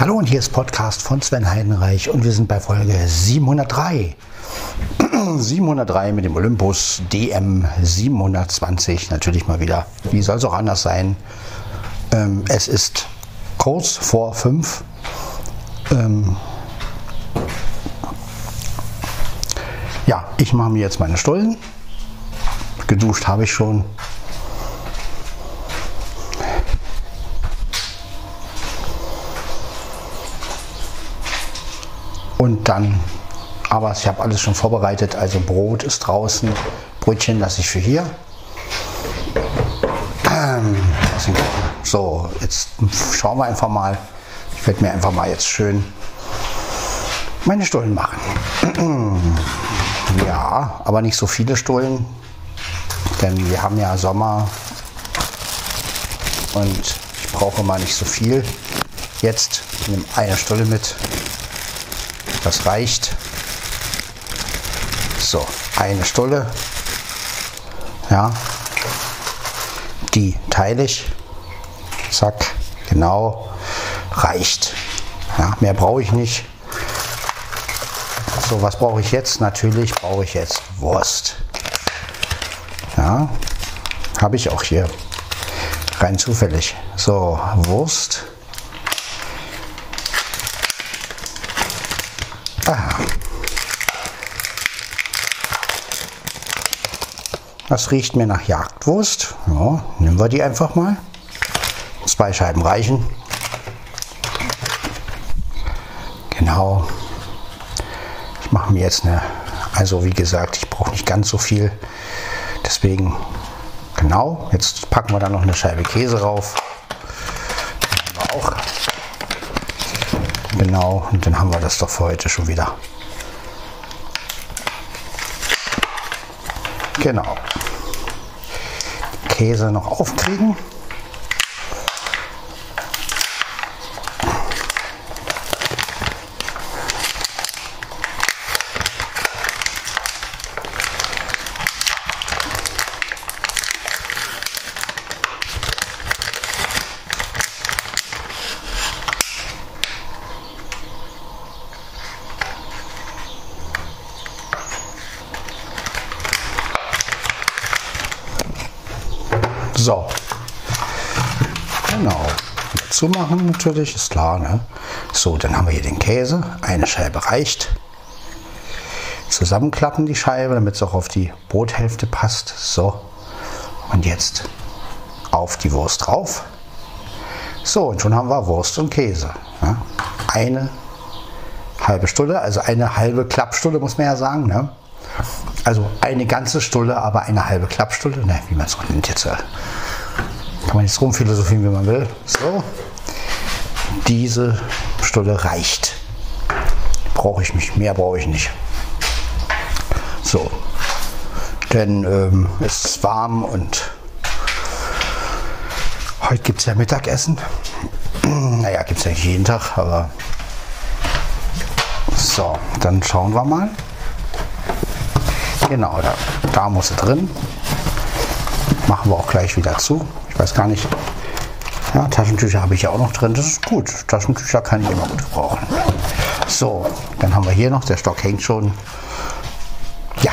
Hallo und hier ist Podcast von Sven Heidenreich und wir sind bei Folge 703. 703 mit dem Olympus DM 720. Natürlich mal wieder. Wie soll es auch anders sein? Ähm, es ist kurz vor 5. Ähm, ja, ich mache mir jetzt meine Stullen. Geduscht habe ich schon. Und dann, aber ich habe alles schon vorbereitet, also Brot ist draußen, Brötchen lasse ich für hier. Ähm, so, jetzt schauen wir einfach mal. Ich werde mir einfach mal jetzt schön meine Stullen machen. Ja, aber nicht so viele Stullen, denn wir haben ja Sommer und ich brauche mal nicht so viel. Jetzt nehme eine Stulle mit. Das reicht. So, eine Stulle. Ja. Die teile ich. Zack, genau. Reicht. Ja, mehr brauche ich nicht. So, was brauche ich jetzt? Natürlich brauche ich jetzt Wurst. Ja, habe ich auch hier. Rein zufällig. So, Wurst. Das riecht mir nach Jagdwurst. Ja, nehmen wir die einfach mal. Zwei Scheiben reichen. Genau. Ich mache mir jetzt eine, also wie gesagt, ich brauche nicht ganz so viel. Deswegen, genau, jetzt packen wir da noch eine Scheibe Käse rauf. Genau, und dann haben wir das doch für heute schon wieder. Genau. Käse noch aufkriegen. So. Genau. Zumachen natürlich, ist klar. Ne? So, dann haben wir hier den Käse. Eine Scheibe reicht. Zusammenklappen die Scheibe, damit es auch auf die Brothälfte passt. So. Und jetzt auf die Wurst drauf. So, und schon haben wir Wurst und Käse. Ne? Eine halbe Stunde, also eine halbe Klappstunde, muss man ja sagen. Ne? Also eine ganze Stulle, aber eine halbe Klappstulle. Ne, wie man es auch nennt jetzt. Äh, kann man jetzt rumphilosophieren, wie man will. So. Diese Stulle reicht. Brauche ich mich, mehr brauche ich nicht. So. Denn ähm, es ist warm und heute gibt es ja Mittagessen. Naja, gibt es ja nicht jeden Tag, aber so, dann schauen wir mal. Genau, da, da muss sie drin. Machen wir auch gleich wieder zu. Ich weiß gar nicht. Ja, Taschentücher habe ich ja auch noch drin. Das ist gut. Taschentücher kann ich immer gut gebrauchen. So, dann haben wir hier noch. Der Stock hängt schon. Ja,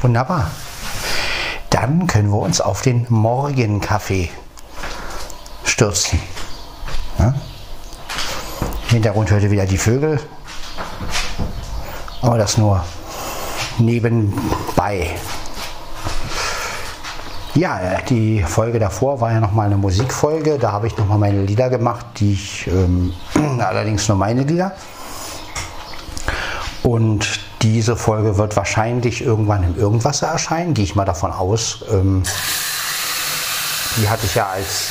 wunderbar. Dann können wir uns auf den Morgenkaffee stürzen. Ja? Im Hintergrund hört ihr wieder die Vögel. Aber das nur nebenbei. Ja, die Folge davor war ja nochmal eine Musikfolge. Da habe ich nochmal meine Lieder gemacht, die ich ähm, allerdings nur meine Lieder. Und diese Folge wird wahrscheinlich irgendwann im Irgendwasser erscheinen, gehe ich mal davon aus. Ähm, die hatte ich ja als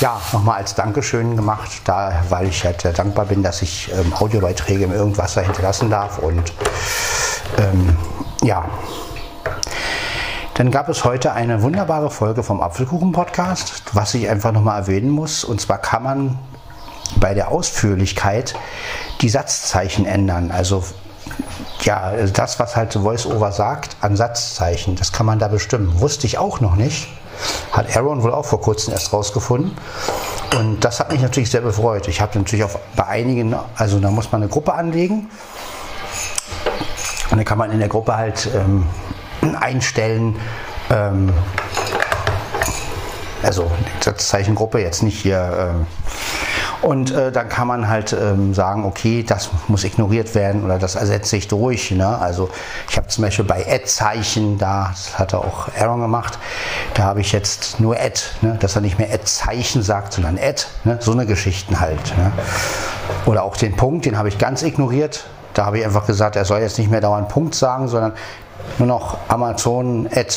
ja, nochmal als Dankeschön gemacht, da, weil ich halt dankbar bin, dass ich ähm, Audiobeiträge im Irgendwasser hinterlassen darf und ähm, ja. Dann gab es heute eine wunderbare Folge vom Apfelkuchen-Podcast, was ich einfach nochmal erwähnen muss. Und zwar kann man bei der Ausführlichkeit die Satzzeichen ändern. Also ja, das, was halt VoiceOver sagt, an Satzzeichen, das kann man da bestimmen. Wusste ich auch noch nicht. Hat Aaron wohl auch vor kurzem erst rausgefunden. Und das hat mich natürlich sehr befreut. Ich habe natürlich auch bei einigen, also da muss man eine Gruppe anlegen. Und dann kann man in der Gruppe halt ähm, einstellen, ähm, also Satzzeichengruppe, jetzt nicht hier. Ähm, und äh, dann kann man halt ähm, sagen, okay, das muss ignoriert werden oder das ersetze ich durch. Ne? Also ich habe zum Beispiel bei Ad-Zeichen, da das hat er auch Aaron gemacht, da habe ich jetzt nur Ad, ne? dass er nicht mehr Ad-Zeichen sagt, sondern Ad, ne? so eine Geschichten halt. Ne? Oder auch den Punkt, den habe ich ganz ignoriert. Da habe ich einfach gesagt, er soll jetzt nicht mehr dauernd Punkt sagen, sondern nur noch Amazon Ad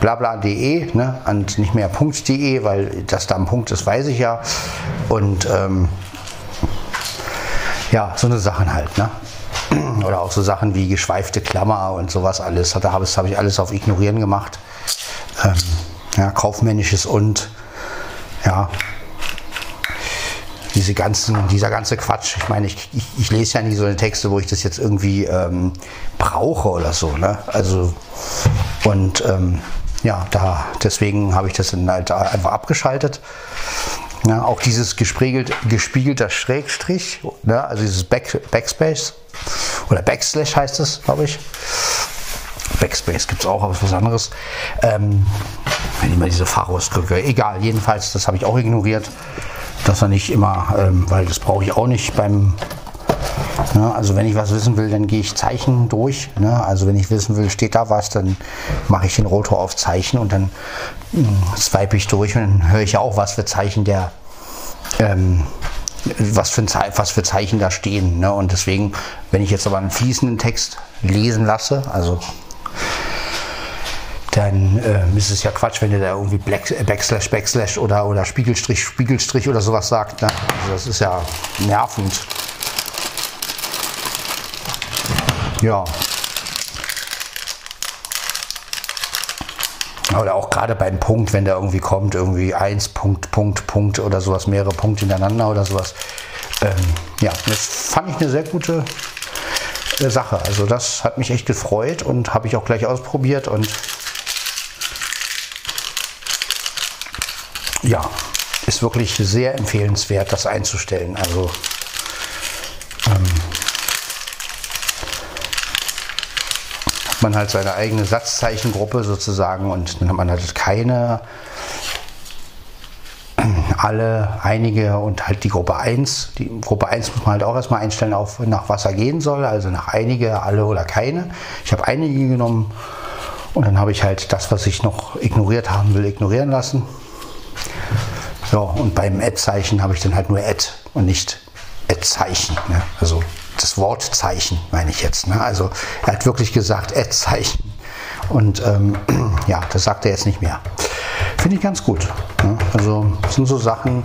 blabla.de ne? und nicht mehr .de, weil das da ein Punkt ist, weiß ich ja. Und ähm, ja, so eine Sachen halt. Ne? Oder auch so Sachen wie geschweifte Klammer und sowas alles. Da habe hab ich alles auf Ignorieren gemacht. Ähm, ja, kaufmännisches und ja, diese ganzen, dieser ganze Quatsch. Ich meine, ich, ich, ich, lese ja nie so eine Texte, wo ich das jetzt irgendwie ähm, brauche oder so. Ne? Also und ähm, ja, da, deswegen habe ich das dann halt einfach abgeschaltet. Ja, auch dieses gespiegelt, gespiegelter Schrägstrich, ne, also dieses Back, Backspace oder Backslash heißt es, glaube ich. Backspace gibt es auch, aber was anderes. Ähm, wenn ich mal diese Fachausdrücke, egal, jedenfalls, das habe ich auch ignoriert. Dass er nicht immer, ähm, weil das brauche ich auch nicht beim Ne? Also wenn ich was wissen will, dann gehe ich Zeichen durch. Ne? Also wenn ich wissen will, steht da was, dann mache ich den Rotor auf Zeichen und dann mh, hm, swipe ich durch und dann höre ich ja auch, was für Zeichen der ähm, was für, was für Zeichen da stehen. Ne? Und deswegen, wenn ich jetzt aber einen fließenden Text lesen lasse, also dann äh, ist es ja Quatsch, wenn ihr da irgendwie Black, äh, Backslash, Backslash oder, oder Spiegelstrich, Spiegelstrich oder sowas sagt. Ne? Also das ist ja nervend. Ja. Oder auch gerade beim Punkt, wenn der irgendwie kommt, irgendwie eins, Punkt, Punkt, Punkt oder sowas, mehrere Punkte hintereinander oder sowas. Ähm, ja, das fand ich eine sehr gute äh, Sache. Also das hat mich echt gefreut und habe ich auch gleich ausprobiert und ja, ist wirklich sehr empfehlenswert, das einzustellen. Also ähm, man halt seine eigene Satzzeichengruppe sozusagen und dann hat man halt keine alle, einige und halt die Gruppe 1. Die Gruppe 1 muss man halt auch erstmal einstellen, auf, nach was er gehen soll, also nach einige, alle oder keine. Ich habe einige genommen und dann habe ich halt das, was ich noch ignoriert haben will, ignorieren lassen. Ja, und beim Add-Zeichen habe ich dann halt nur Add und nicht Add-Zeichen. Ne? Also das Wortzeichen, meine ich jetzt. Ne? Also er hat wirklich gesagt Ad-Zeichen. Und ähm, ja, das sagt er jetzt nicht mehr. Finde ich ganz gut. Ne? Also das sind so Sachen,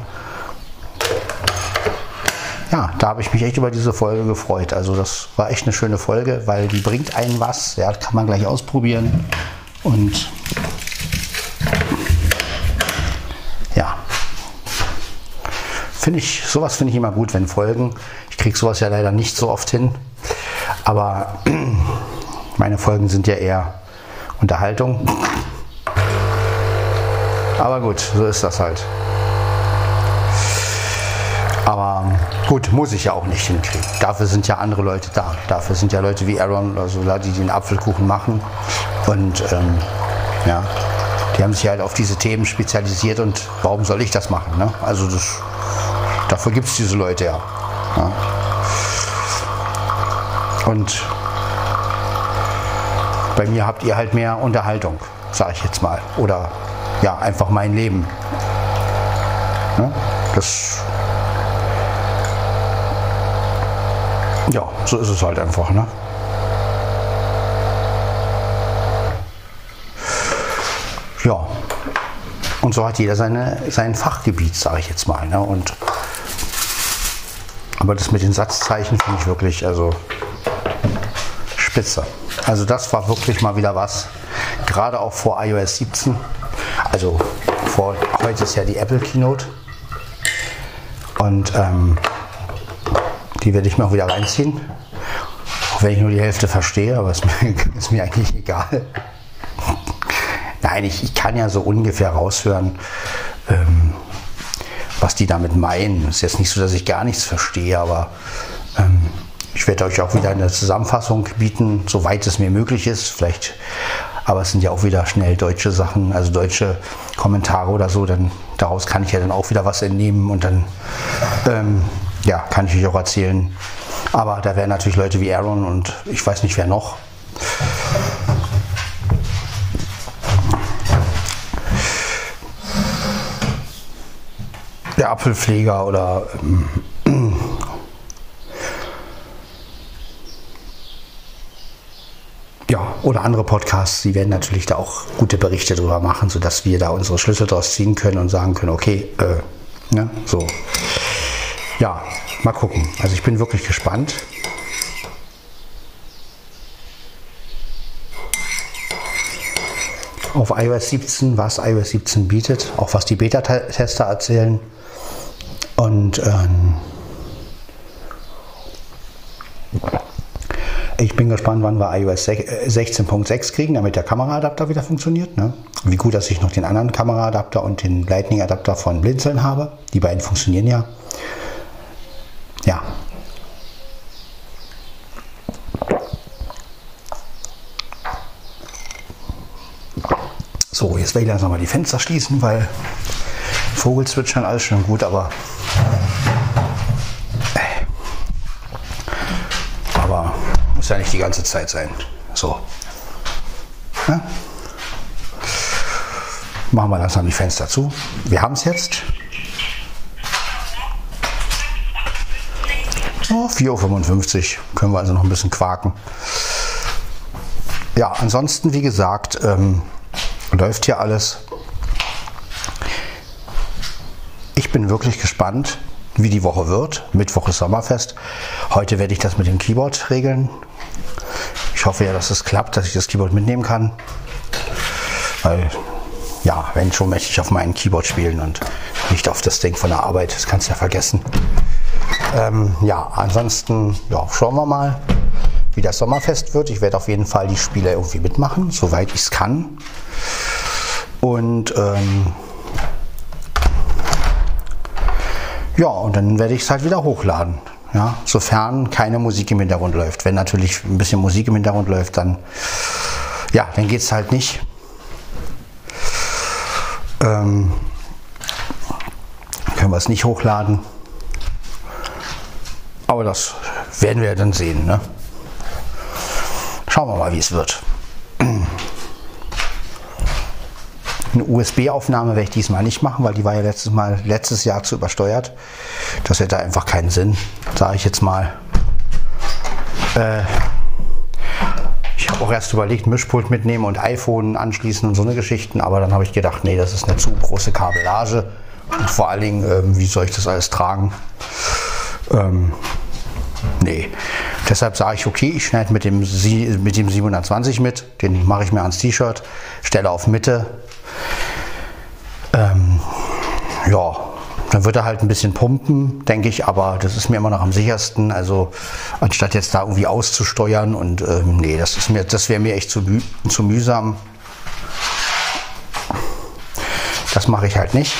ja, da habe ich mich echt über diese Folge gefreut. Also das war echt eine schöne Folge, weil die bringt einen was. Ja, kann man gleich ausprobieren. Und finde ich, sowas finde ich immer gut, wenn Folgen kriege sowas ja leider nicht so oft hin. Aber meine Folgen sind ja eher Unterhaltung. Aber gut, so ist das halt. Aber gut, muss ich ja auch nicht hinkriegen. Dafür sind ja andere Leute da. Dafür sind ja Leute wie Aaron oder so, die den Apfelkuchen machen. Und ähm, ja, die haben sich halt auf diese Themen spezialisiert und warum soll ich das machen? Ne? Also das, dafür gibt es diese Leute ja. ja. Und bei mir habt ihr halt mehr Unterhaltung, sage ich jetzt mal. Oder ja, einfach mein Leben. Ne? Das. Ja, so ist es halt einfach. Ne? Ja. Und so hat jeder seine, sein Fachgebiet, sage ich jetzt mal. Ne? Und, aber das mit den Satzzeichen finde ich wirklich, also spitze. Also das war wirklich mal wieder was. Gerade auch vor iOS 17. Also vor, heute ist ja die Apple Keynote. Und ähm, die werde ich mir auch wieder reinziehen. Auch wenn ich nur die Hälfte verstehe, aber mir, ist mir eigentlich egal. Nein, eigentlich, ich kann ja so ungefähr raushören, ähm, was die damit meinen. Ist jetzt nicht so, dass ich gar nichts verstehe, aber ähm, ich werde euch auch wieder eine Zusammenfassung bieten, soweit es mir möglich ist. Vielleicht, aber es sind ja auch wieder schnell deutsche Sachen, also deutsche Kommentare oder so. Dann daraus kann ich ja dann auch wieder was entnehmen und dann ähm, ja, kann ich euch auch erzählen. Aber da werden natürlich Leute wie Aaron und ich weiß nicht wer noch. Der Apfelpfleger oder ähm, ja, oder andere Podcasts, die werden natürlich da auch gute Berichte darüber machen, sodass wir da unsere Schlüsse daraus ziehen können und sagen können, okay, äh, ne, so. Ja, mal gucken. Also ich bin wirklich gespannt. Auf iOS 17, was iOS 17 bietet, auch was die Beta-Tester erzählen. Und ähm, Ich bin gespannt, wann wir iOS 16.6 äh, kriegen, damit der Kameraadapter wieder funktioniert. Ne? Wie gut, dass ich noch den anderen Kameraadapter und den Lightning-Adapter von Blinzeln habe. Die beiden funktionieren ja. Ja. So, jetzt werde ich langsam mal die Fenster schließen, weil Vogelzwitschern alles schon gut, aber Muss ja nicht die ganze Zeit sein. So. Ja? Machen wir langsam die Fenster zu. Wir haben es jetzt. Oh, 4.55 Uhr. Können wir also noch ein bisschen quaken. Ja, ansonsten, wie gesagt, ähm, läuft hier alles. Ich bin wirklich gespannt, wie die Woche wird. Mittwoch ist Sommerfest. Heute werde ich das mit dem Keyboard regeln. Ich hoffe ja, dass es klappt, dass ich das Keyboard mitnehmen kann. Weil, ja, wenn schon möchte ich auf meinem Keyboard spielen und nicht auf das Ding von der Arbeit. Das kannst du ja vergessen. Ähm, ja, ansonsten ja, schauen wir mal, wie das Sommerfest wird. Ich werde auf jeden Fall die Spiele irgendwie mitmachen, soweit ich es kann. Und ähm, ja, und dann werde ich es halt wieder hochladen. Ja, sofern keine Musik im Hintergrund läuft. Wenn natürlich ein bisschen Musik im Hintergrund läuft, dann, ja, dann geht es halt nicht. Ähm, können wir es nicht hochladen. Aber das werden wir dann sehen. Ne? Schauen wir mal, wie es wird. Eine USB-Aufnahme werde ich diesmal nicht machen, weil die war ja letztes Mal letztes Jahr zu übersteuert. Das hätte einfach keinen Sinn, sage ich jetzt mal. Äh, ich habe auch erst überlegt, Mischpult mitnehmen und iPhone anschließen und so eine Geschichten, aber dann habe ich gedacht, nee, das ist eine zu große Kabellage. Und vor allen Dingen, ähm, wie soll ich das alles tragen? Ähm, nee. Deshalb sage ich, okay, ich schneide mit dem, mit dem 720 mit, den mache ich mir ans T-Shirt, stelle auf Mitte, ähm, ja, dann wird er halt ein bisschen pumpen, denke ich, aber das ist mir immer noch am sichersten. Also anstatt jetzt da irgendwie auszusteuern und ähm, nee, das ist mir, das wäre mir echt zu, zu mühsam. Das mache ich halt nicht.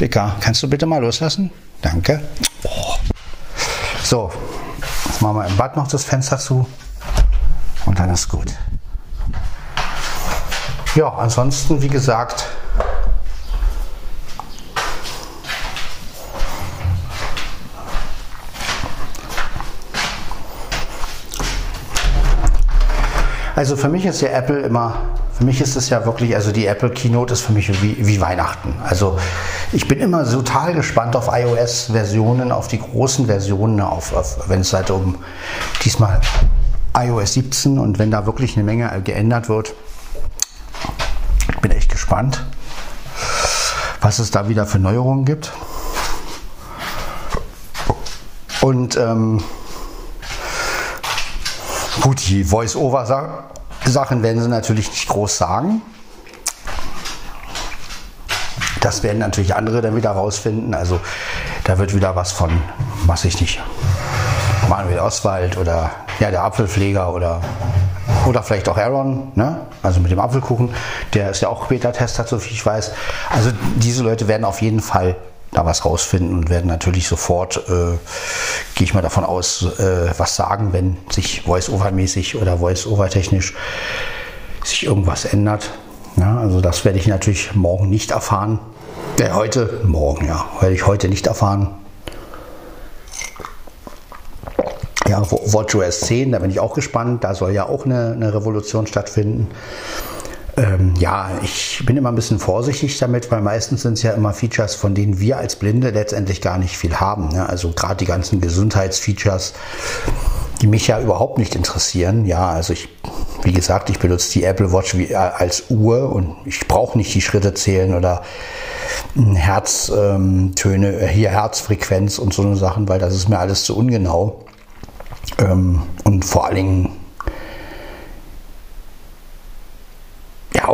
Dicker, kannst du bitte mal loslassen? Danke. Oh. So, jetzt machen wir im Bad noch das Fenster zu und dann ist gut. Ja, ansonsten, wie gesagt, Also für mich ist ja Apple immer, für mich ist es ja wirklich, also die Apple Keynote ist für mich wie, wie Weihnachten. Also ich bin immer total gespannt auf iOS-Versionen, auf die großen Versionen, auf, auf wenn es halt um diesmal iOS 17 und wenn da wirklich eine Menge geändert wird. Ich bin echt gespannt, was es da wieder für Neuerungen gibt. Und ähm, Gut, die Voice-Over-Sachen werden sie natürlich nicht groß sagen. Das werden natürlich andere dann wieder rausfinden. Also da wird wieder was von, was ich nicht, Manuel Oswald oder ja, der Apfelpfleger oder, oder vielleicht auch Aaron, ne? also mit dem Apfelkuchen, der ist ja auch Beta-Tester, so viel ich weiß. Also diese Leute werden auf jeden Fall da was rausfinden und werden natürlich sofort, äh, gehe ich mal davon aus, äh, was sagen, wenn sich Voice-Over-mäßig oder Voice-Over-technisch sich irgendwas ändert. Ja, also das werde ich natürlich morgen nicht erfahren. Äh, heute, morgen, ja, werde ich heute nicht erfahren. Ja, WatchOS 10, da bin ich auch gespannt. Da soll ja auch eine, eine Revolution stattfinden. Ähm, ja, ich bin immer ein bisschen vorsichtig damit, weil meistens sind es ja immer Features, von denen wir als Blinde letztendlich gar nicht viel haben. Ne? Also gerade die ganzen Gesundheitsfeatures, die mich ja überhaupt nicht interessieren. Ja, also ich, wie gesagt, ich benutze die Apple Watch wie, äh, als Uhr und ich brauche nicht die Schritte zählen oder Herztöne, ähm, hier Herzfrequenz und so eine Sachen, weil das ist mir alles zu ungenau. Ähm, und vor allen Dingen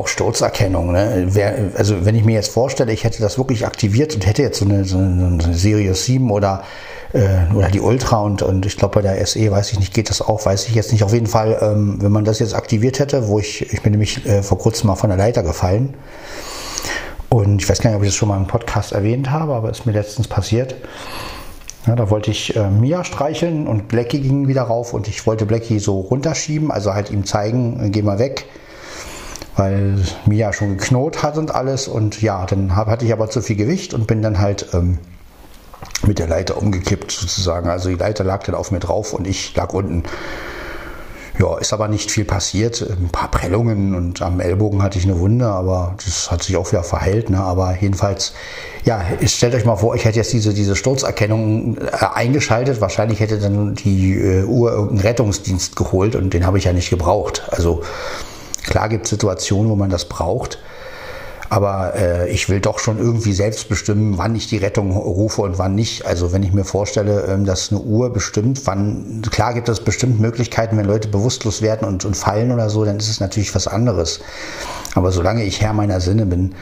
auch Sturzerkennung. Ne? Wer, also wenn ich mir jetzt vorstelle, ich hätte das wirklich aktiviert und hätte jetzt so eine, so eine Sirius 7 oder, äh, oder die Ultra und, und ich glaube bei der SE, weiß ich nicht, geht das auch, weiß ich jetzt nicht. Auf jeden Fall, ähm, wenn man das jetzt aktiviert hätte, wo ich, ich bin nämlich äh, vor kurzem mal von der Leiter gefallen. Und ich weiß gar nicht, ob ich das schon mal im Podcast erwähnt habe, aber ist mir letztens passiert. Ja, da wollte ich äh, Mia streicheln und Blackie ging wieder rauf und ich wollte Blackie so runterschieben, also halt ihm zeigen, äh, geh mal weg, weil Mia schon geknot hat und alles. Und ja, dann hab, hatte ich aber zu viel Gewicht und bin dann halt ähm, mit der Leiter umgekippt sozusagen. Also die Leiter lag dann auf mir drauf und ich lag unten. Ja, ist aber nicht viel passiert. Ein paar Prellungen und am Ellbogen hatte ich eine Wunde, aber das hat sich auch wieder verheilt. Ne? Aber jedenfalls, ja, stellt euch mal vor, ich hätte jetzt diese, diese Sturzerkennung äh, eingeschaltet. Wahrscheinlich hätte dann die äh, Uhr irgendeinen Rettungsdienst geholt und den habe ich ja nicht gebraucht. Also klar gibt es Situationen, wo man das braucht. Aber äh, ich will doch schon irgendwie selbst bestimmen, wann ich die Rettung rufe und wann nicht. Also wenn ich mir vorstelle, ähm, dass eine Uhr bestimmt, wann, klar gibt es bestimmt Möglichkeiten, wenn Leute bewusstlos werden und, und fallen oder so, dann ist es natürlich was anderes. Aber solange ich Herr meiner Sinne bin,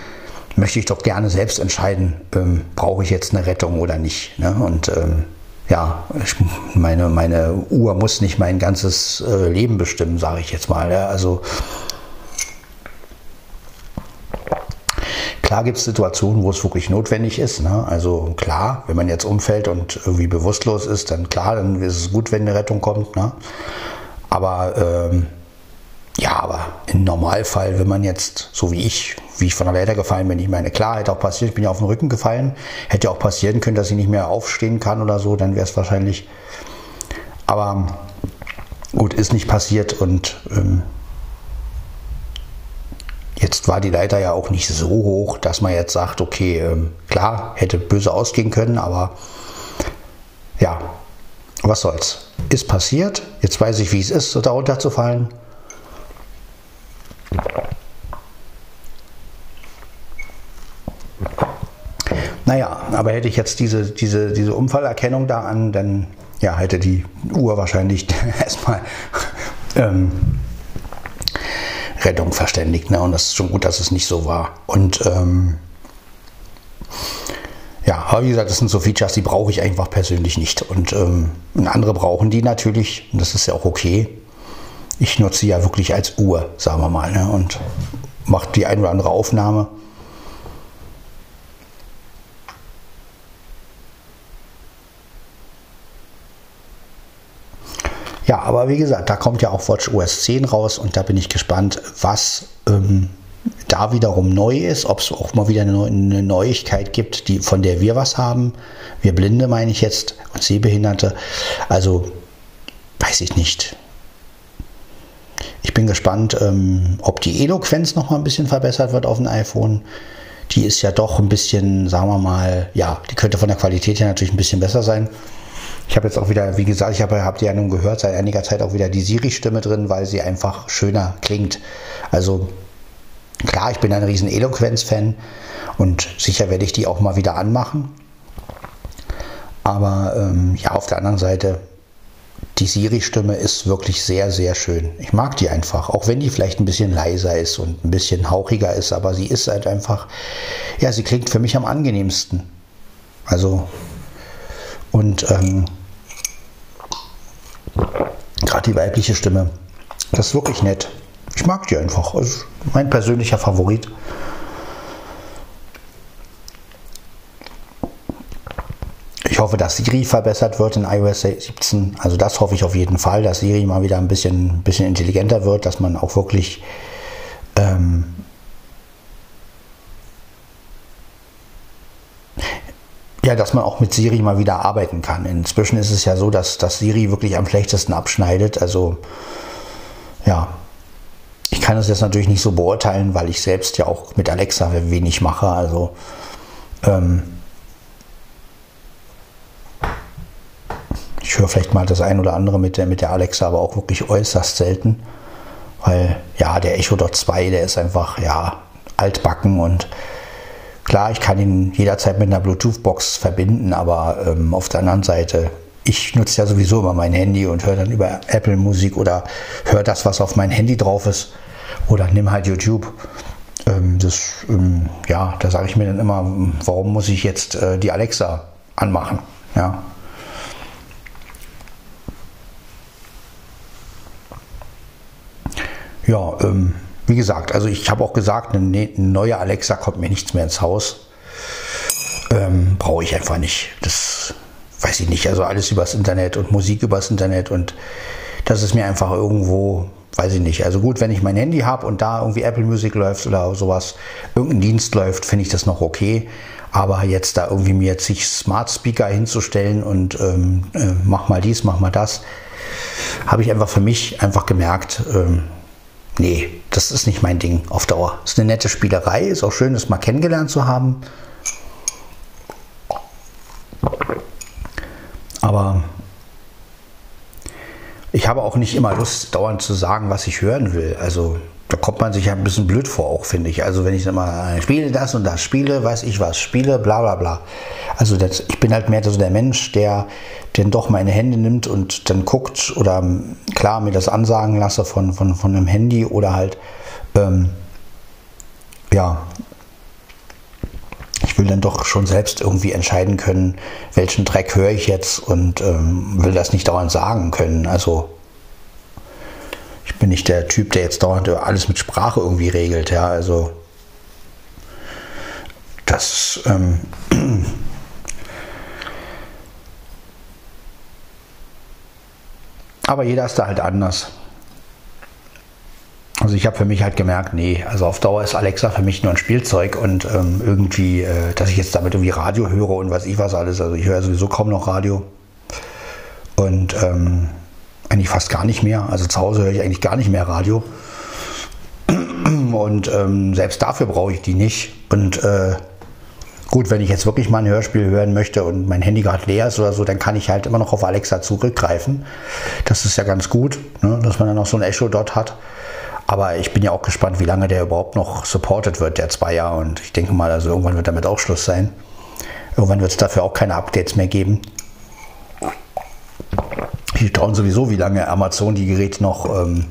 möchte ich doch gerne selbst entscheiden, ähm, brauche ich jetzt eine Rettung oder nicht. Ne? Und ähm, ja, ich, meine, meine Uhr muss nicht mein ganzes äh, Leben bestimmen, sage ich jetzt mal. Ja? Also Klar gibt es Situationen, wo es wirklich notwendig ist. Ne? Also klar, wenn man jetzt umfällt und irgendwie bewusstlos ist, dann klar, dann ist es gut, wenn eine Rettung kommt. Ne? Aber ähm, ja, aber im Normalfall, wenn man jetzt, so wie ich, wie ich von der Leiter gefallen bin, ich meine, klar, hätte auch passiert, ich bin ja auf den Rücken gefallen, hätte auch passieren können, dass ich nicht mehr aufstehen kann oder so, dann wäre es wahrscheinlich. Aber gut, ist nicht passiert und ähm, Jetzt war die Leiter ja auch nicht so hoch, dass man jetzt sagt, okay, ähm, klar, hätte böse ausgehen können, aber ja, was soll's. Ist passiert. Jetzt weiß ich, wie es ist, da runterzufallen. Naja, aber hätte ich jetzt diese, diese, diese Unfallerkennung da an, dann ja, hätte die Uhr wahrscheinlich erstmal ähm, Rettung verständigt. Ne? Und das ist schon gut, dass es nicht so war. Und ähm, ja, aber wie gesagt, das sind so Features, die brauche ich einfach persönlich nicht. Und, ähm, und andere brauchen die natürlich. Und das ist ja auch okay. Ich nutze sie ja wirklich als Uhr, sagen wir mal. Ne? Und mache die ein oder andere Aufnahme. Ja, aber wie gesagt, da kommt ja auch Watch OS 10 raus und da bin ich gespannt, was ähm, da wiederum neu ist, ob es auch mal wieder eine, Neuigkeit gibt, die, von der wir was haben. Wir Blinde meine ich jetzt und Sehbehinderte. Also weiß ich nicht. Ich bin gespannt, ähm, ob die Eloquenz noch mal ein bisschen verbessert wird auf dem iPhone. Die ist ja doch ein bisschen, sagen wir mal, ja, die könnte von der Qualität her natürlich ein bisschen besser sein. Ich habe jetzt auch wieder, wie gesagt, ich habe, habt ihr ja nun gehört, seit einiger Zeit auch wieder die Siri-Stimme drin, weil sie einfach schöner klingt. Also klar, ich bin ein riesen Eloquenz-Fan und sicher werde ich die auch mal wieder anmachen. Aber ähm, ja, auf der anderen Seite, die Siri-Stimme ist wirklich sehr, sehr schön. Ich mag die einfach, auch wenn die vielleicht ein bisschen leiser ist und ein bisschen hauchiger ist, aber sie ist halt einfach, ja, sie klingt für mich am angenehmsten. Also und ähm, Gerade die weibliche Stimme. Das ist wirklich nett. Ich mag die einfach. Ist mein persönlicher Favorit. Ich hoffe, dass Siri verbessert wird in iOS 17. Also das hoffe ich auf jeden Fall, dass Siri mal wieder ein bisschen, bisschen intelligenter wird, dass man auch wirklich ähm, ja, dass man auch mit Siri mal wieder arbeiten kann. Inzwischen ist es ja so, dass, dass Siri wirklich am schlechtesten abschneidet. Also ja, ich kann das jetzt natürlich nicht so beurteilen, weil ich selbst ja auch mit Alexa wenig mache. Also ähm, ich höre vielleicht mal das ein oder andere mit der, mit der Alexa, aber auch wirklich äußerst selten. Weil ja, der Echo Dot 2, der ist einfach ja altbacken und klar, ich kann ihn jederzeit mit einer Bluetooth-Box verbinden, aber ähm, auf der anderen Seite, ich nutze ja sowieso immer mein Handy und höre dann über Apple Musik oder höre das, was auf mein Handy drauf ist oder nimm halt YouTube. Ähm, das, ähm, ja, da sage ich mir dann immer, warum muss ich jetzt äh, die Alexa anmachen? Ja. Ja, ähm, wie gesagt, also ich habe auch gesagt, eine, ne, neue Alexa kommt mir nichts mehr ins Haus. Ähm, Brauche ich einfach nicht. Das weiß ich nicht. Also alles übers Internet und Musik übers Internet und das ist mir einfach irgendwo, weiß ich nicht. Also gut, wenn ich mein Handy habe und da irgendwie Apple Music läuft oder sowas, irgendein Dienst läuft, finde ich das noch okay. Aber jetzt da irgendwie mir zig Smart Speaker hinzustellen und ähm, äh, mach mal dies, mach mal das, habe ich einfach für mich einfach gemerkt, ähm, nee, das ist nicht mein Ding auf Dauer. Ist eine nette Spielerei, ist auch schön, das mal kennengelernt zu haben. Aber ich habe auch nicht immer Lust, dauernd zu sagen, was ich hören will. Also da kommt man sich ja ein bisschen blöd vor, auch finde ich. Also wenn ich immer spiele das und das spiele, weiß ich was, spiele, bla bla bla. Also das, ich bin halt mehr so der Mensch, der denn doch meine Hände nimmt und dann guckt oder klar mir das ansagen lasse von, von, von einem Handy oder halt ähm, ja ich will dann doch schon selbst irgendwie entscheiden können, welchen Track höre ich jetzt und ähm, will das nicht dauernd sagen können. Also ich bin nicht der Typ, der jetzt dauernd alles mit Sprache irgendwie regelt. Ja, also das. Ähm, aber jeder ist da halt anders. Also ich habe für mich halt gemerkt, nee, also auf Dauer ist Alexa für mich nur ein Spielzeug und ähm, irgendwie, äh, dass ich jetzt damit irgendwie Radio höre und weiß ich was alles. Also ich höre sowieso kaum noch Radio. Und ähm, eigentlich fast gar nicht mehr. Also zu Hause höre ich eigentlich gar nicht mehr Radio. Und ähm, selbst dafür brauche ich die nicht. Und äh, gut, wenn ich jetzt wirklich mal ein Hörspiel hören möchte und mein Handy gerade leer ist oder so, dann kann ich halt immer noch auf Alexa zurückgreifen. Das ist ja ganz gut, ne, dass man dann noch so ein Echo dort hat. Aber ich bin ja auch gespannt, wie lange der überhaupt noch supported wird, der Zweier. Und ich denke mal, also irgendwann wird damit auch Schluss sein. Irgendwann wird es dafür auch keine Updates mehr geben die schauen sowieso, wie lange. Amazon die Geräte noch ähm,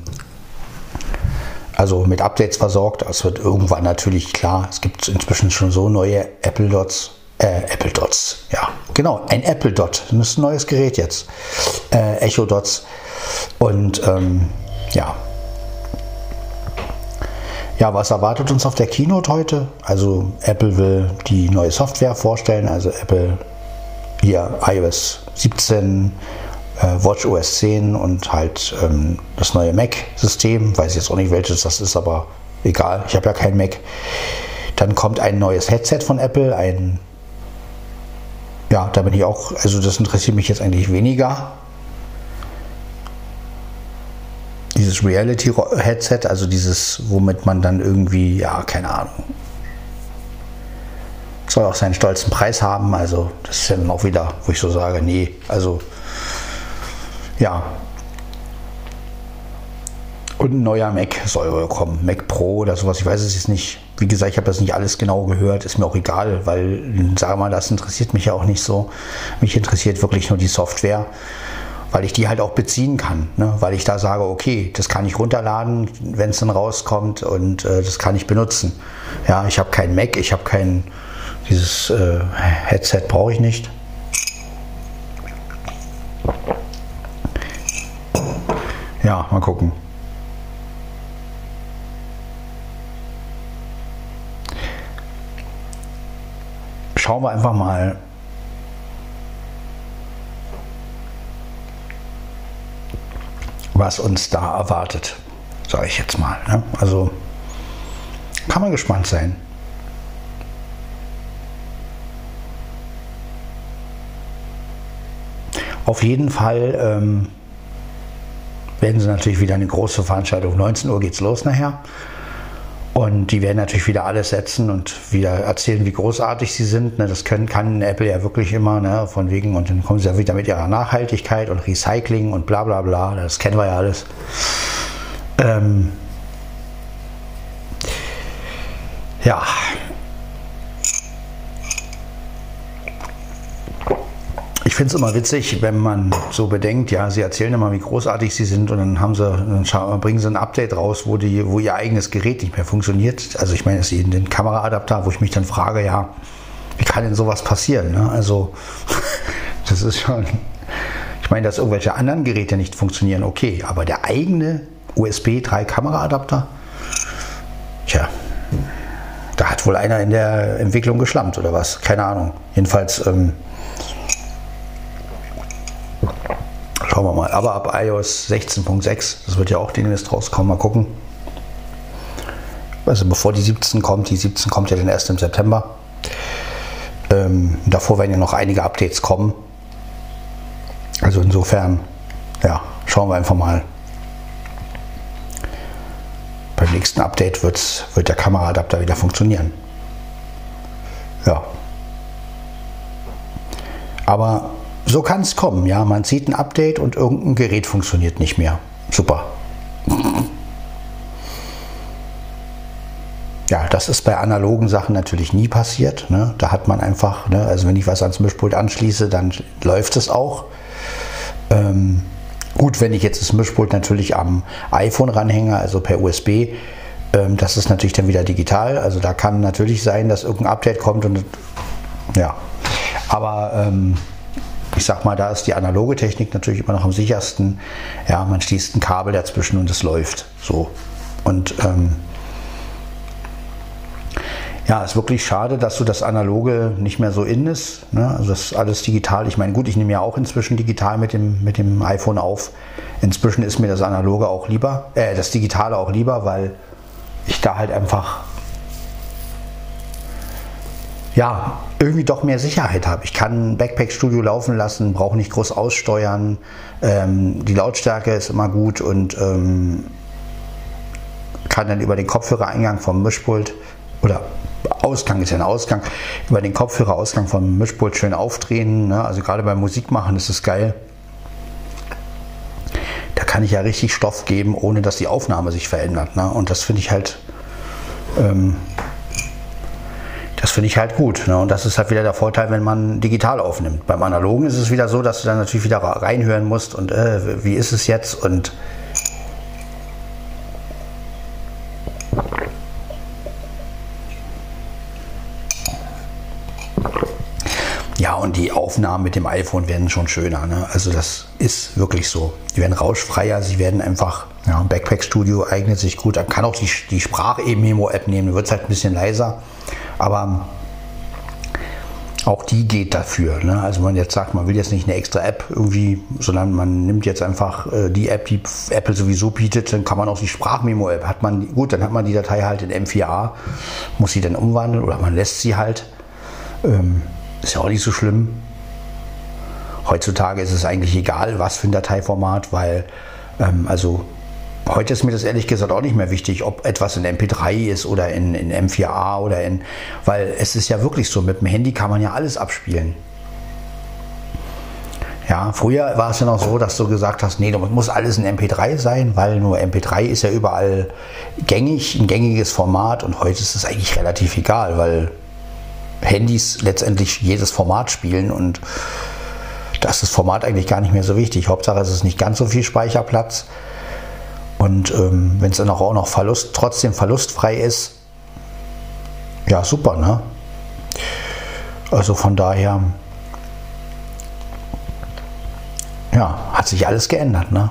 also mit Updates versorgt. Es wird irgendwann natürlich klar, es gibt inzwischen schon so neue Apple Dots, äh, Apple Dots, ja, genau, ein Apple Dot, das ist ein neues Gerät jetzt, äh, Echo Dots. Und ähm, ja. Ja, was erwartet uns auf der Keynote heute? Also Apple will die neue Software vorstellen, also Apple hier iOS 17, äh, WatchOS 10 und halt ähm, das neue Mac-System. Weiß jetzt auch nicht, welches das ist, aber egal, ich habe ja kein Mac. Dann kommt ein neues Headset von Apple, ein ja, da bin ich auch, also das interessiert mich jetzt eigentlich weniger. Dieses Reality-Headset, also dieses, womit man dann irgendwie, ja, keine Ahnung, soll auch seinen stolzen Preis haben. Also das ist ja dann auch wieder, wo ich so sage, nee, also ja. Und ein neuer Mac soll kommen. Mac Pro oder sowas. Ich weiß es jetzt nicht. Wie gesagt, ich habe das nicht alles genau gehört. Ist mir auch egal, weil, sag mal, das interessiert mich ja auch nicht so. Mich interessiert wirklich nur die Software weil ich die halt auch beziehen kann, ne? weil ich da sage, okay, das kann ich runterladen, wenn es dann rauskommt und äh, das kann ich benutzen. Ja, ich habe kein Mac, ich habe kein, dieses äh, Headset brauche ich nicht. Ja, mal gucken. Schauen wir einfach mal, was uns da erwartet, sage ich jetzt mal. Ne? Also kann man gespannt sein. Auf jeden Fall ähm, werden sie natürlich wieder eine große Veranstaltung. 19 Uhr geht es los nachher. Und die werden natürlich wieder alles setzen und wieder erzählen, wie großartig sie sind. Ne? Das können, kann Apple ja wirklich immer, ne? von wegen, und dann kommen sie ja wieder mit ihrer Nachhaltigkeit und Recycling und bla bla bla. Das kennen wir ja alles. Ähm ja, finde es immer witzig, wenn man so bedenkt, ja, sie erzählen immer, wie großartig sie sind und dann haben sie, dann bringen sie ein Update raus, wo, die, wo ihr eigenes Gerät nicht mehr funktioniert. Also ich meine, es ist den Kameraadapter, wo ich mich dann frage, ja, wie kann denn sowas passieren? Ne? Also das ist schon, ich meine, dass irgendwelche anderen Geräte nicht funktionieren, okay, aber der eigene USB 3 Kameraadapter, tja, da hat wohl einer in der Entwicklung geschlampt oder was, keine Ahnung. Jedenfalls, ähm, Schauen wir mal. Aber ab iOS 16.6, das wird ja auch demnächst rauskommen, mal gucken. Also bevor die 17 kommt, die 17 kommt ja dann erst im September. Ähm, davor werden ja noch einige Updates kommen. Also insofern, ja, schauen wir einfach mal. Beim nächsten Update wird der Kameraadapter wieder funktionieren. Ja. Aber so kann es kommen, ja. Man sieht ein Update und irgendein Gerät funktioniert nicht mehr. Super. Ja, das ist bei analogen Sachen natürlich nie passiert. Ne? Da hat man einfach, ne, also wenn ich was ans Mischpult anschließe, dann läuft es auch. Ähm, gut, wenn ich jetzt das Mischpult natürlich am iPhone ranhänge, also per USB, ähm, das ist natürlich dann wieder digital. Also da kann natürlich sein, dass irgendein Update kommt und ja. Aber ähm, ich sag mal, da ist die analoge Technik natürlich immer noch am sichersten. Ja, man schließt ein Kabel dazwischen und es läuft. So. Und ähm, ja, ist wirklich schade, dass so das Analoge nicht mehr so in ist. Ne? Also das ist alles digital. Ich meine, gut, ich nehme ja auch inzwischen digital mit dem, mit dem iPhone auf. Inzwischen ist mir das Analoge auch lieber, äh, das Digitale auch lieber, weil ich da halt einfach ja, irgendwie doch mehr Sicherheit habe. Ich kann Backpack Studio laufen lassen, brauche nicht groß aussteuern. Ähm, die Lautstärke ist immer gut und ähm, kann dann über den Kopfhörereingang vom Mischpult oder Ausgang ist ja ein Ausgang, über den Kopfhörerausgang vom Mischpult schön aufdrehen. Ne? Also gerade beim Musikmachen ist es geil. Da kann ich ja richtig Stoff geben, ohne dass die Aufnahme sich verändert. Ne? Und das finde ich halt ähm, das finde ich halt gut. Ne? Und das ist halt wieder der Vorteil, wenn man digital aufnimmt. Beim Analogen ist es wieder so, dass du dann natürlich wieder reinhören musst und äh, wie ist es jetzt und Ja, und die Aufnahmen mit dem iPhone werden schon schöner. Ne? Also das ist wirklich so. Die werden rauschfreier, sie werden einfach, ja, Backpack Studio eignet sich gut. Man kann auch die, die Sprach-Memo-App nehmen, wird es halt ein bisschen leiser. Aber auch die geht dafür. Ne? Also man jetzt sagt, man will jetzt nicht eine extra App irgendwie, sondern man nimmt jetzt einfach äh, die App, die Apple sowieso bietet, dann kann man auch die Sprachmemo-App, hat man, gut, dann hat man die Datei halt in M4A, muss sie dann umwandeln oder man lässt sie halt. Ähm, ist ja auch nicht so schlimm. Heutzutage ist es eigentlich egal, was für ein Dateiformat, weil ähm, also Heute ist mir das ehrlich gesagt auch nicht mehr wichtig, ob etwas in MP3 ist oder in, in M4A oder in, weil es ist ja wirklich so, mit dem Handy kann man ja alles abspielen. Ja, früher war es ja noch so, dass du gesagt hast, nee, das muss alles in MP3 sein, weil nur MP3 ist ja überall gängig, ein gängiges Format und heute ist es eigentlich relativ egal, weil Handys letztendlich jedes Format spielen und das ist das Format eigentlich gar nicht mehr so wichtig. Hauptsache es ist nicht ganz so viel Speicherplatz und ähm, wenn es dann auch noch Verlust, trotzdem verlustfrei ist, ja super, ne? Also von daher, ja, hat sich alles geändert, ne?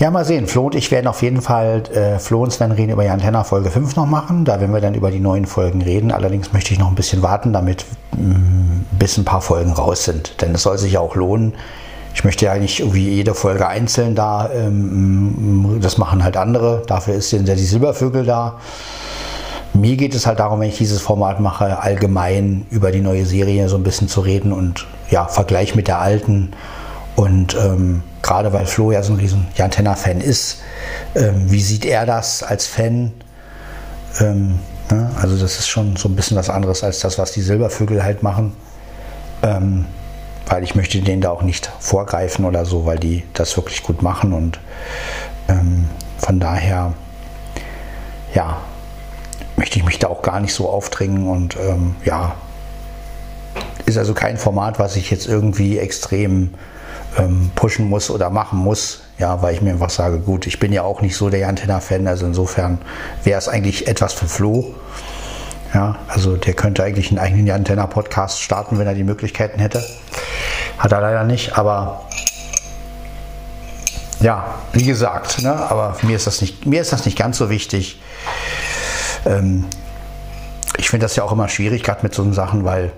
Ja, mal sehen. Flo und ich werden auf jeden Fall, äh, Flo und Sven reden über die Antenna Folge 5 noch machen. Da werden wir dann über die neuen Folgen reden. Allerdings möchte ich noch ein bisschen warten, damit mh, mm, bis ein paar Folgen raus sind. Denn es soll sich ja auch lohnen. Ich möchte ja nicht irgendwie jede Folge einzeln da, ähm, das machen halt andere. Dafür sind ja die Silbervögel da. Mir geht es halt darum, wenn ich dieses Format mache, allgemein über die neue Serie so ein bisschen zu reden und ja, Vergleich mit der alten und ähm, gerade weil Flo ja so ein riesen Jantenna-Fan ist, ähm, wie sieht er das als Fan? Ähm, ne? Also das ist schon so ein bisschen was anderes als das, was die Silbervögel halt machen. Ähm, weil ich möchte denen da auch nicht vorgreifen oder so, weil die das wirklich gut machen und ähm, von daher, ja, möchte ich mich da auch gar nicht so aufdringen und ähm, ja, ist also kein Format, was ich jetzt irgendwie extrem ähm, pushen muss oder machen muss. Ja, weil ich mir einfach sage, gut, ich bin ja auch nicht so der Antenna-Fan, also insofern wäre es eigentlich etwas für Flo. Ja, also der könnte eigentlich einen eigenen Antenna-Podcast starten, wenn er die Möglichkeiten hätte. Hat er leider nicht, aber ja, wie gesagt, ne, aber mir ist das nicht, mir ist das nicht ganz so wichtig. Ähm, ich finde das ja auch immer schwierig, gerade mit so Sachen, weil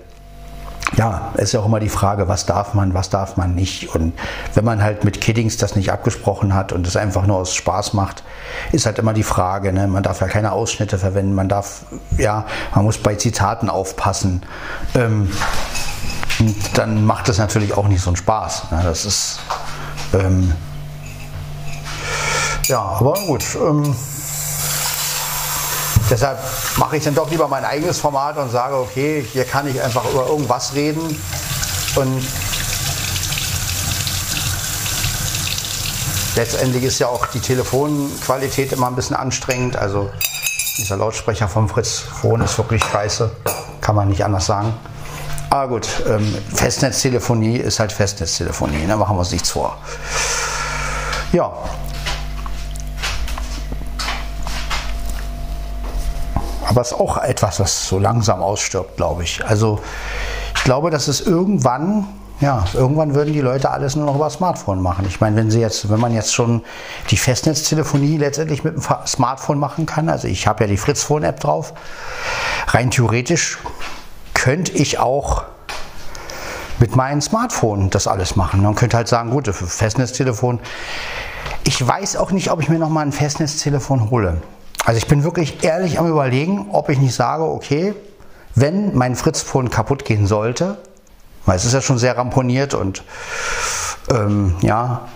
ja, ist ja auch immer die Frage, was darf man, was darf man nicht. Und wenn man halt mit Kiddings das nicht abgesprochen hat und es einfach nur aus Spaß macht, ist halt immer die Frage. Ne? Man darf ja keine Ausschnitte verwenden, man darf, ja, man muss bei Zitaten aufpassen. Ähm, dann macht das natürlich auch nicht so einen Spaß. Ne? Das ist, ähm, ja, aber gut. Ähm, Deshalb mache ich dann doch lieber mein eigenes Format und sage, okay, hier kann ich einfach über irgendwas reden und letztendlich ist ja auch die Telefonqualität immer ein bisschen anstrengend. Also dieser Lautsprecher vom Fritz Phone ist wirklich scheiße, kann man nicht anders sagen. Aber gut, ähm, Festnetztelefonie ist halt Festnetztelefonie, da ne? machen wir uns nichts vor. Ja, Aber es ist auch etwas, was so langsam ausstirbt, glaube ich. Also ich glaube, dass es irgendwann, ja, irgendwann würden die Leute alles nur noch über Smartphone machen. Ich meine, wenn sie jetzt, wenn man jetzt schon die Festnetztelefonie letztendlich mit dem Smartphone machen kann, also ich habe ja die Fritz Phone App drauf, rein theoretisch könnte ich auch mit meinem Smartphone das alles machen. Man könnte halt sagen, gut, für Festnetztelefon. Ich weiß auch nicht, ob ich mir noch mal ein Festnetztelefon hole. Also ich bin wirklich ehrlich am überlegen, ob ich nicht sage, okay, wenn mein Fritzphone kaputt gehen sollte, weil es ist ja schon sehr ramponiert und ähm, ja,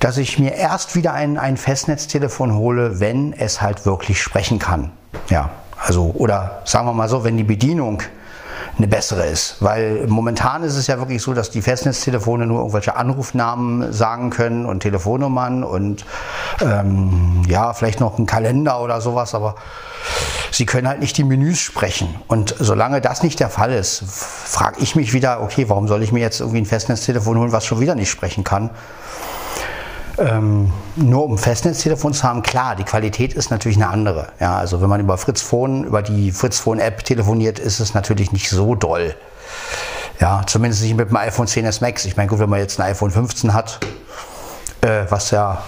dass ich mir erst wieder ein, ein Festnetztelefon hole, wenn es halt wirklich sprechen kann. Ja, also, oder sagen wir mal so, wenn die Bedienung eine bessere ist. Weil momentan ist es ja wirklich so, dass die Festnetztelefone nur irgendwelche Anrufnamen sagen können und Telefonnummern und ähm, ja, vielleicht noch einen Kalender oder sowas, aber sie können halt nicht die Menüs sprechen. Und solange das nicht der Fall ist, frage ich mich wieder, okay, warum soll ich mir jetzt irgendwie ein Festnetztelefon holen, was schon wieder nicht sprechen kann? Ähm, nur um Festnetztelefon zu haben, klar, die Qualität ist natürlich eine andere. Ja, also wenn man über Fritz Phone, über die Fritz Phone App telefoniert, ist es natürlich nicht so doll. Ja, zumindest nicht mit dem iPhone 10s Max. Ich meine, gut, wenn man jetzt ein iPhone 15 hat, äh, was ja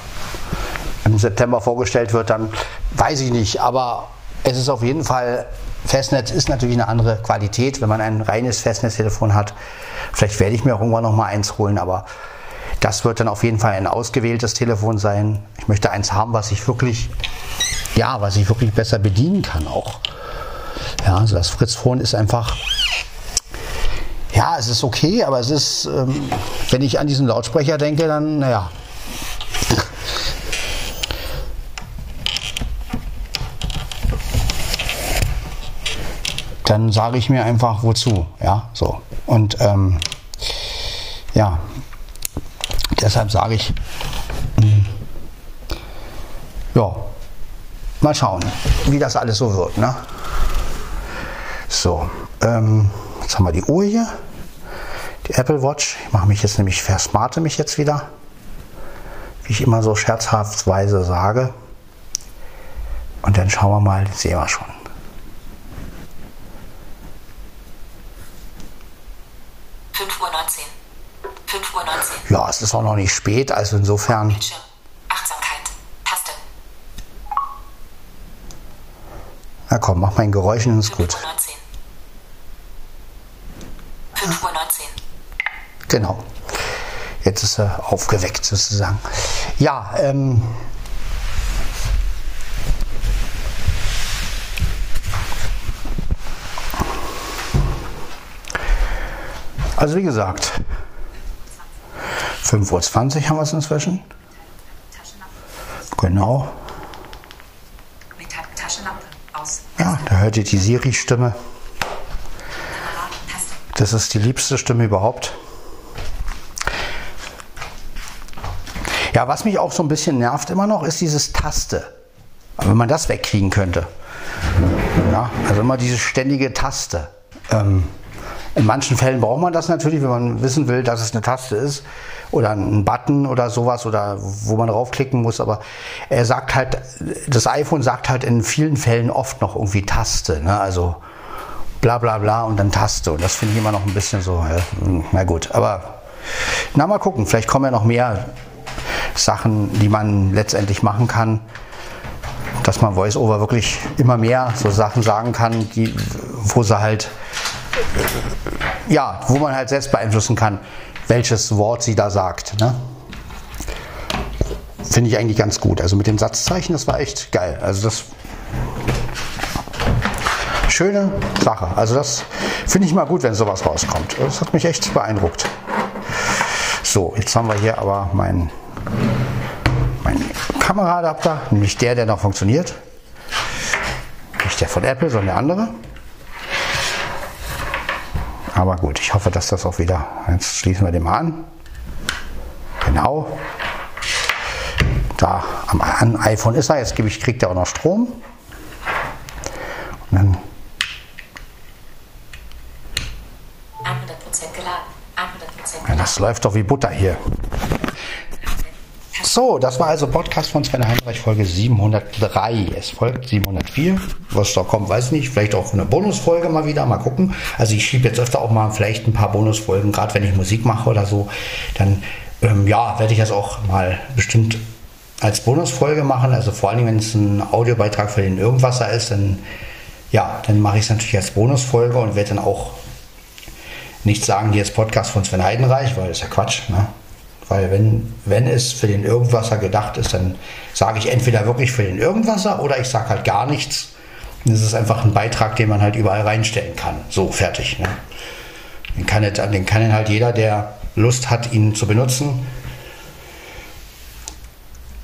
im September vorgestellt wird, dann weiß ich nicht. Aber es ist auf jeden Fall, Festnetz ist natürlich eine andere Qualität, wenn man ein reines Festnetztelefon hat. Vielleicht werde ich mir auch irgendwann noch mal eins holen, aber das wird dann auf jeden Fall ein ausgewähltes Telefon sein. Ich möchte eins haben, was ich wirklich, ja, was ich wirklich besser bedienen kann auch. Ja, also das Fritz Phone ist einfach, ja, es ist okay, aber es ist, ähm, wenn ich an diesen Lautsprecher denke, dann, naja. Dann sage ich mir einfach, wozu, ja, so. Und ähm, ja, Deshalb sage ich, hm, ja, mal schauen, wie das alles so wird. Ne? So, ähm, jetzt haben wir die Uhr hier, die Apple Watch. Ich mache mich jetzt nämlich, versmarte mich jetzt wieder, wie ich immer so scherzhaftweise sage. Und dann schauen wir mal, sehen wir schon. das ist auch noch nicht spät, also insofern. Achtsamkeit. Taste. Na komm, mach mein ein Geräusch und ist gut. 5.19 Uhr. Genau. Jetzt ist er aufgeweckt sozusagen. Ja, ähm. Also wie gesagt, 5.20 Uhr haben wir es inzwischen. Genau. Mit Ta- Taschenlampe aus. Ja, da hört ihr die Siri-Stimme. Das ist die liebste Stimme überhaupt. Ja, was mich auch so ein bisschen nervt immer noch, ist dieses Taste. Aber wenn man das wegkriegen könnte. Ja, also immer diese ständige Taste. Ähm, in manchen Fällen braucht man das natürlich, wenn man wissen will, dass es eine Taste ist oder ein Button oder sowas oder wo man draufklicken muss. Aber er sagt halt, das iPhone sagt halt in vielen Fällen oft noch irgendwie Taste. Ne? Also bla bla bla und dann Taste. Und das finde ich immer noch ein bisschen so, ja, na gut. Aber na mal gucken, vielleicht kommen ja noch mehr Sachen, die man letztendlich machen kann, dass man VoiceOver wirklich immer mehr so Sachen sagen kann, die, wo sie halt, ja, wo man halt selbst beeinflussen kann, welches Wort sie da sagt. Ne? Finde ich eigentlich ganz gut. Also mit den Satzzeichen, das war echt geil. Also das schöne Sache. Also das finde ich mal gut, wenn sowas rauskommt. Das hat mich echt beeindruckt. So, jetzt haben wir hier aber meinen mein Kameraadapter, nämlich der, der noch funktioniert. Nicht der von Apple, sondern der andere. Aber gut, ich hoffe, dass das auch wieder. Jetzt schließen wir den mal an. Genau. Da am am iPhone ist er. Jetzt gebe ich, kriegt er auch noch Strom. Und dann 100% geladen. 100% Ja, geladen. das läuft doch wie Butter hier. So, das war also Podcast von Sven Heinrich, Folge 703. Es folgt 704. Was da kommt, weiß ich nicht. Vielleicht auch eine Bonusfolge mal wieder. Mal gucken. Also ich schiebe jetzt öfter auch mal vielleicht ein paar Bonusfolgen, gerade wenn ich Musik mache oder so. Dann, ähm, ja, werde ich das auch mal bestimmt als Bonusfolge machen. Also vor allem, wenn es ein Audiobeitrag für den Irgendwasser ist, dann, ja, dann mache ich es natürlich als Bonusfolge und werde dann auch nicht sagen, hier ist Podcast von Sven Heidenreich, weil das ist ja Quatsch. Ne? Weil wenn, wenn es für den Irgendwasser gedacht ist, dann sage ich entweder wirklich für den Irgendwasser oder ich sage halt gar nichts. Das ist einfach ein Beitrag, den man halt überall reinstellen kann. So, fertig. Ne? Den, kann nicht, den kann halt jeder, der Lust hat, ihn zu benutzen,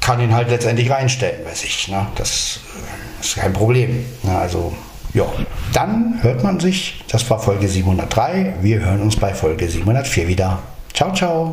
kann ihn halt letztendlich reinstellen, weiß ich. Ne? Das äh, ist kein Problem. Ne? Also, ja. Dann hört man sich, das war Folge 703. Wir hören uns bei Folge 704 wieder. Ciao, ciao.